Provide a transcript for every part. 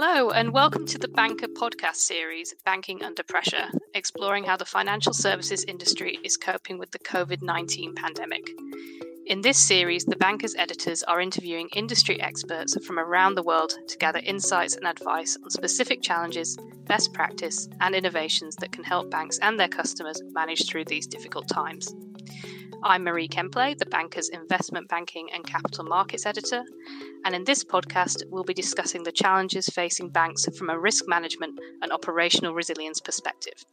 Hello, and welcome to the Banker podcast series, Banking Under Pressure, exploring how the financial services industry is coping with the COVID 19 pandemic. In this series, the Bankers editors are interviewing industry experts from around the world to gather insights and advice on specific challenges, best practice, and innovations that can help banks and their customers manage through these difficult times. I'm Marie Kemplay, the Banker's investment banking and capital markets editor, and in this podcast, we'll be discussing the challenges facing banks from a risk management and operational resilience perspective.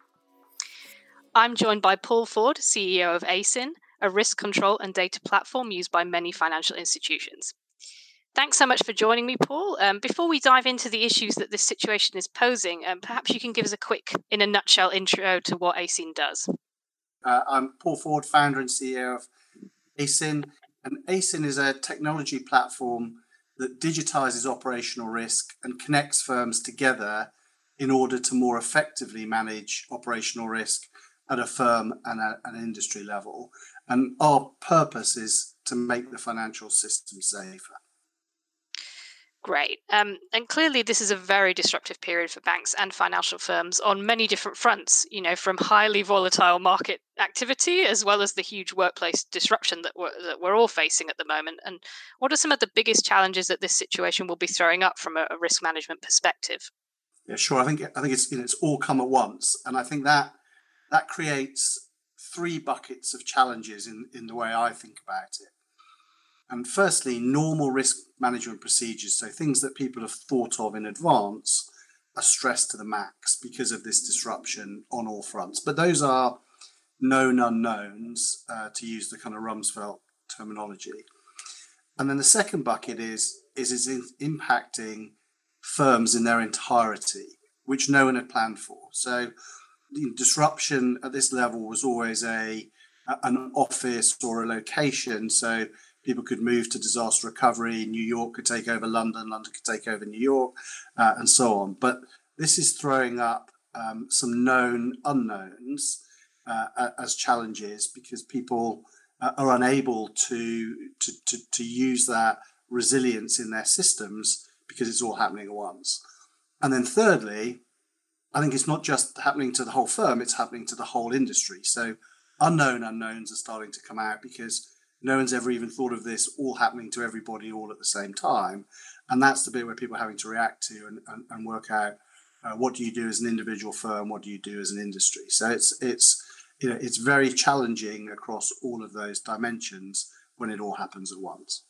I'm joined by Paul Ford, CEO of ACIN, a risk control and data platform used by many financial institutions. Thanks so much for joining me, Paul. Um, before we dive into the issues that this situation is posing, um, perhaps you can give us a quick, in a nutshell, intro to what ACIN does. Uh, I'm Paul Ford, founder and CEO of ACIN. And ACIN is a technology platform that digitizes operational risk and connects firms together in order to more effectively manage operational risk at a firm and at an industry level. And our purpose is to make the financial system safer. Great. Um, and clearly, this is a very disruptive period for banks and financial firms on many different fronts, you know, from highly volatile market activity as well as the huge workplace disruption that we're, that we're all facing at the moment. And what are some of the biggest challenges that this situation will be throwing up from a, a risk management perspective? Yeah, sure. I think I think it's you know, it's all come at once, and I think that that creates three buckets of challenges in in the way I think about it. And firstly, normal risk management procedures, so things that people have thought of in advance, are stressed to the max because of this disruption on all fronts. But those are known unknowns, uh, to use the kind of Rumsfeld terminology. And then the second bucket is is is impacting firms in their entirety, which no one had planned for. So disruption at this level was always a an office or a location. So people could move to disaster recovery. New York could take over London, London could take over New York, uh, and so on. But this is throwing up um, some known unknowns uh, as challenges because people uh, are unable to, to, to, to use that resilience in their systems because it's all happening at once. And then thirdly, I think it's not just happening to the whole firm, it's happening to the whole industry. So unknown unknowns are starting to come out because no one's ever even thought of this all happening to everybody all at the same time. And that's the bit where people are having to react to and, and, and work out uh, what do you do as an individual firm, what do you do as an industry. So it's it's you know it's very challenging across all of those dimensions when it all happens at once.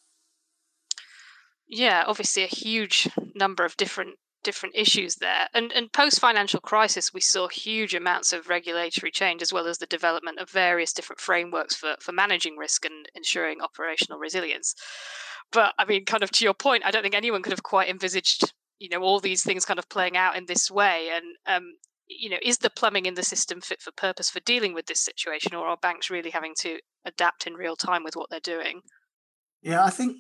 Yeah, obviously a huge number of different different issues there. And, and post financial crisis, we saw huge amounts of regulatory change as well as the development of various different frameworks for, for managing risk and ensuring operational resilience. But I mean, kind of to your point, I don't think anyone could have quite envisaged, you know, all these things kind of playing out in this way. And um, you know, is the plumbing in the system fit for purpose for dealing with this situation, or are banks really having to adapt in real time with what they're doing? Yeah, I think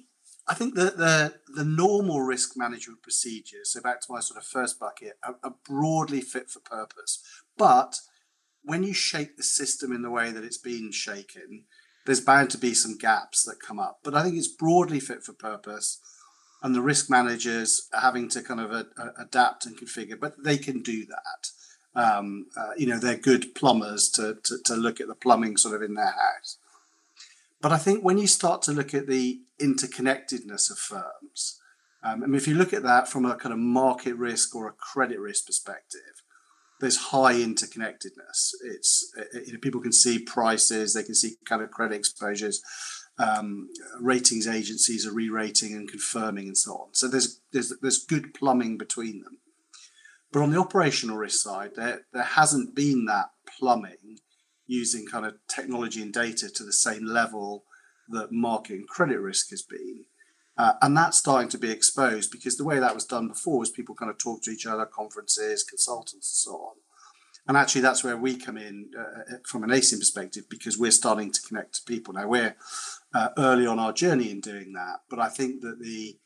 I think that the the normal risk management procedures, so back to my sort of first bucket, are, are, broadly fit for purpose. But when you shake the system in the way that it's been shaken, there's bound to be some gaps that come up. But I think it's broadly fit for purpose, and the risk managers are having to kind of a, a, adapt and configure. But they can do that. Um, uh, you know, they're good plumbers to, to to look at the plumbing sort of in their house. But I think when you start to look at the interconnectedness of firms, um, mean, if you look at that from a kind of market risk or a credit risk perspective, there's high interconnectedness. It's you know, people can see prices, they can see kind of credit exposures. Um, ratings agencies are re-rating and confirming and so on. So there's there's there's good plumbing between them. But on the operational risk side, there there hasn't been that plumbing using kind of technology and data to the same level that market and credit risk has been. Uh, and that's starting to be exposed because the way that was done before was people kind of talk to each other, conferences, consultants, and so on. And actually, that's where we come in uh, from an ACIN perspective because we're starting to connect to people. Now, we're uh, early on our journey in doing that, but I think that the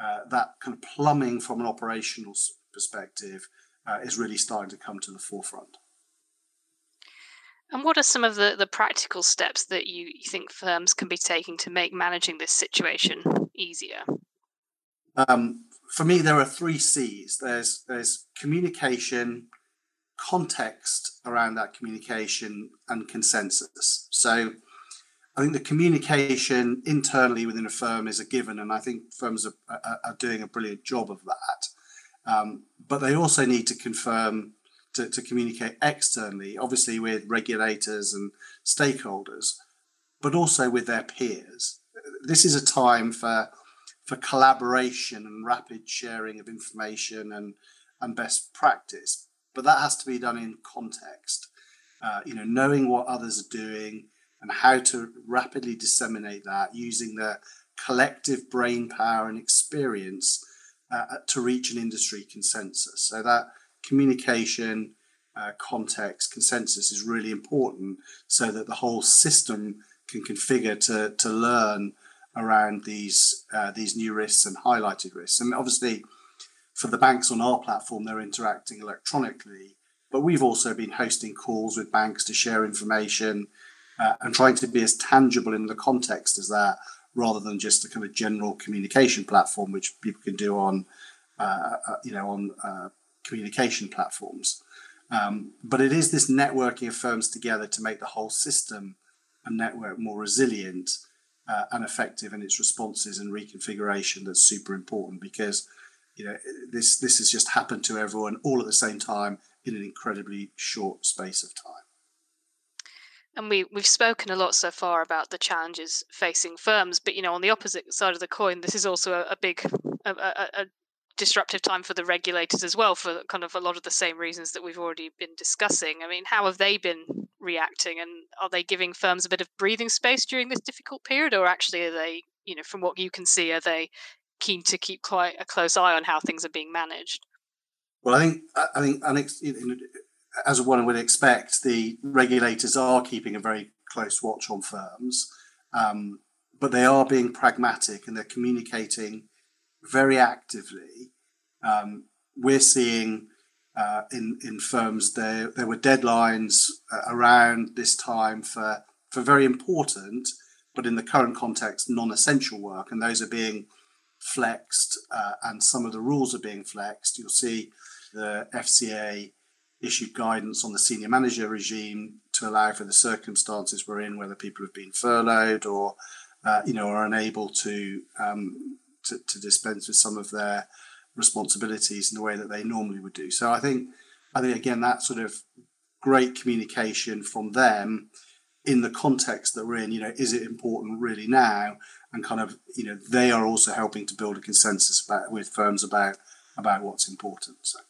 uh, that kind of plumbing from an operational perspective uh, is really starting to come to the forefront. And what are some of the, the practical steps that you, think firms can be taking to make managing this situation easier? Um, for me, there are three C's. There's there's communication, context around that communication, and consensus. So I think the communication internally within a firm is a given, and I think firms are, are, are doing a brilliant job of that. Um, but they also need to confirm to, to communicate externally, obviously with regulators and stakeholders, but also with their peers. This is a time for for collaboration and rapid sharing of information and and best practice, but that has to be done in context. Uh, you know, knowing what others are doing and how to rapidly disseminate that using the collective brain power and experience uh, to reach an industry consensus. So that communication, uh, context, consensus is really important so that the whole system can configure to, to learn around these uh, these new risks and highlighted risks. And obviously, for the banks on our platform, they're interacting electronically, but we've also been hosting calls with banks to share information uh, and trying to be as tangible in the context as that, rather than just a kind of general communication platform, which people can do on, uh, uh, you know, on uh, communication platforms. Um, but it is this networking of firms together to make the whole system and network more resilient uh, and effective in its responses and reconfiguration. That's super important because you know this this has just happened to everyone all at the same time in an incredibly short space of time. And we, we've spoken a lot so far about the challenges facing firms, but you know, on the opposite side of the coin, this is also a, a big, a, a, disruptive time for the regulators as well, for kind of a lot of the same reasons that we've already been discussing. I mean, how have they been reacting, and are they giving firms a bit of breathing space during this difficult period, or actually are they, you know, from what you can see, are they keen to keep quite a close eye on how things are being managed? Well, I think I think as one would expect, the regulators are keeping a very close watch on firms, um, but they are being pragmatic and they're communicating very actively. Um, we're seeing uh, in in firms there there were deadlines uh, around this time for for very important, but in the current context, non-essential work, and those are being flexed, uh, and some of the rules are being flexed. You'll see the FCA issued guidance on the senior manager regime to allow for the circumstances we're in, whether people have been furloughed or uh, you know are unable to, um, to, to dispense with some of their responsibilities in the way that they normally would do. So I think I think again that sort of great communication from them in the context that we're in. You know, is it important really now? And kind of you know they are also helping to build a consensus about with firms about about what's important. So.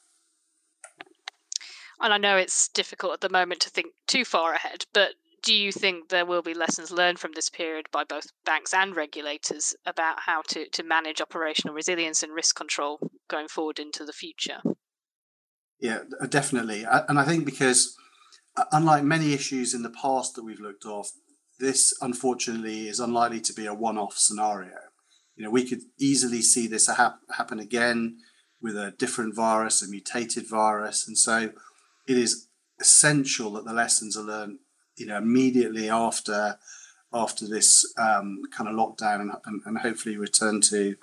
And I know it's difficult at the moment to think too far ahead, but do you think there will be lessons learned from this period by both banks and regulators about how to, to manage operational resilience and risk control going forward into the future? Yeah, definitely. And I think because, unlike many issues in the past that we've looked off, this unfortunately is unlikely to be a one off scenario. You know, we could easily see this happen again with a different virus, a mutated virus. And so it is essential that the lessons are learned, you know, immediately after after this um, kind of lockdown and, and, and hopefully return to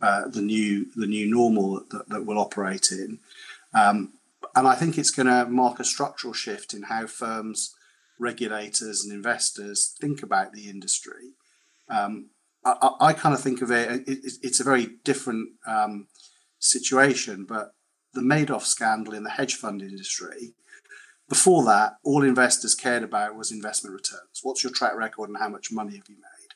uh, the new the new normal that, that we'll operate in. Um, and I think it's going to mark a structural shift in how firms, regulators, and investors think about the industry. Um, I, I, kind of think of it, it it's a very different um, situation, but the Madoff scandal in the hedge fund industry. Before that, all investors cared about was investment returns. What's your track record and how much money have you made?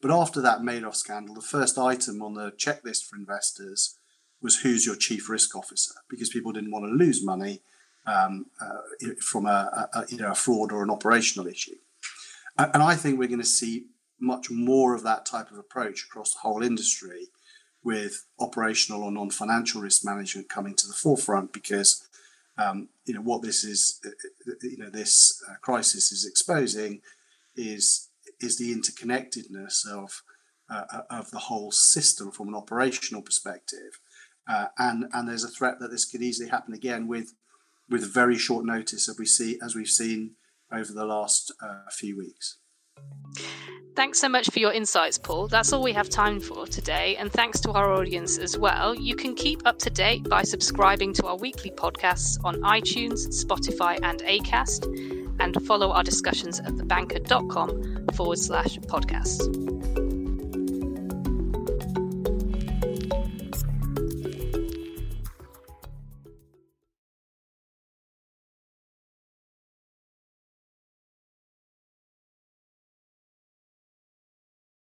But after that Madoff scandal, the first item on the checklist for investors was who's your chief risk officer, because people didn't want to lose money um, uh, from a, a, you know a fraud or an operational issue. And I think we're going to see much more of that type of approach across the whole industry with operational or non-financial risk management coming to the forefront because um, you know what this is you know this uh, crisis is exposing is is the interconnectedness of uh, uh, of the whole system from an operational perspective. Uh, and and there's a threat that this could easily happen again with with very short notice as we see as we've seen over the last uh, few weeks Thanks so much for your insights, Paul. That's all we have time for today, and thanks to our audience as well. You can keep up to date by subscribing to our weekly podcasts on iTunes, Spotify, and ACAST, and follow our discussions at thebanker.com forward slash podcasts.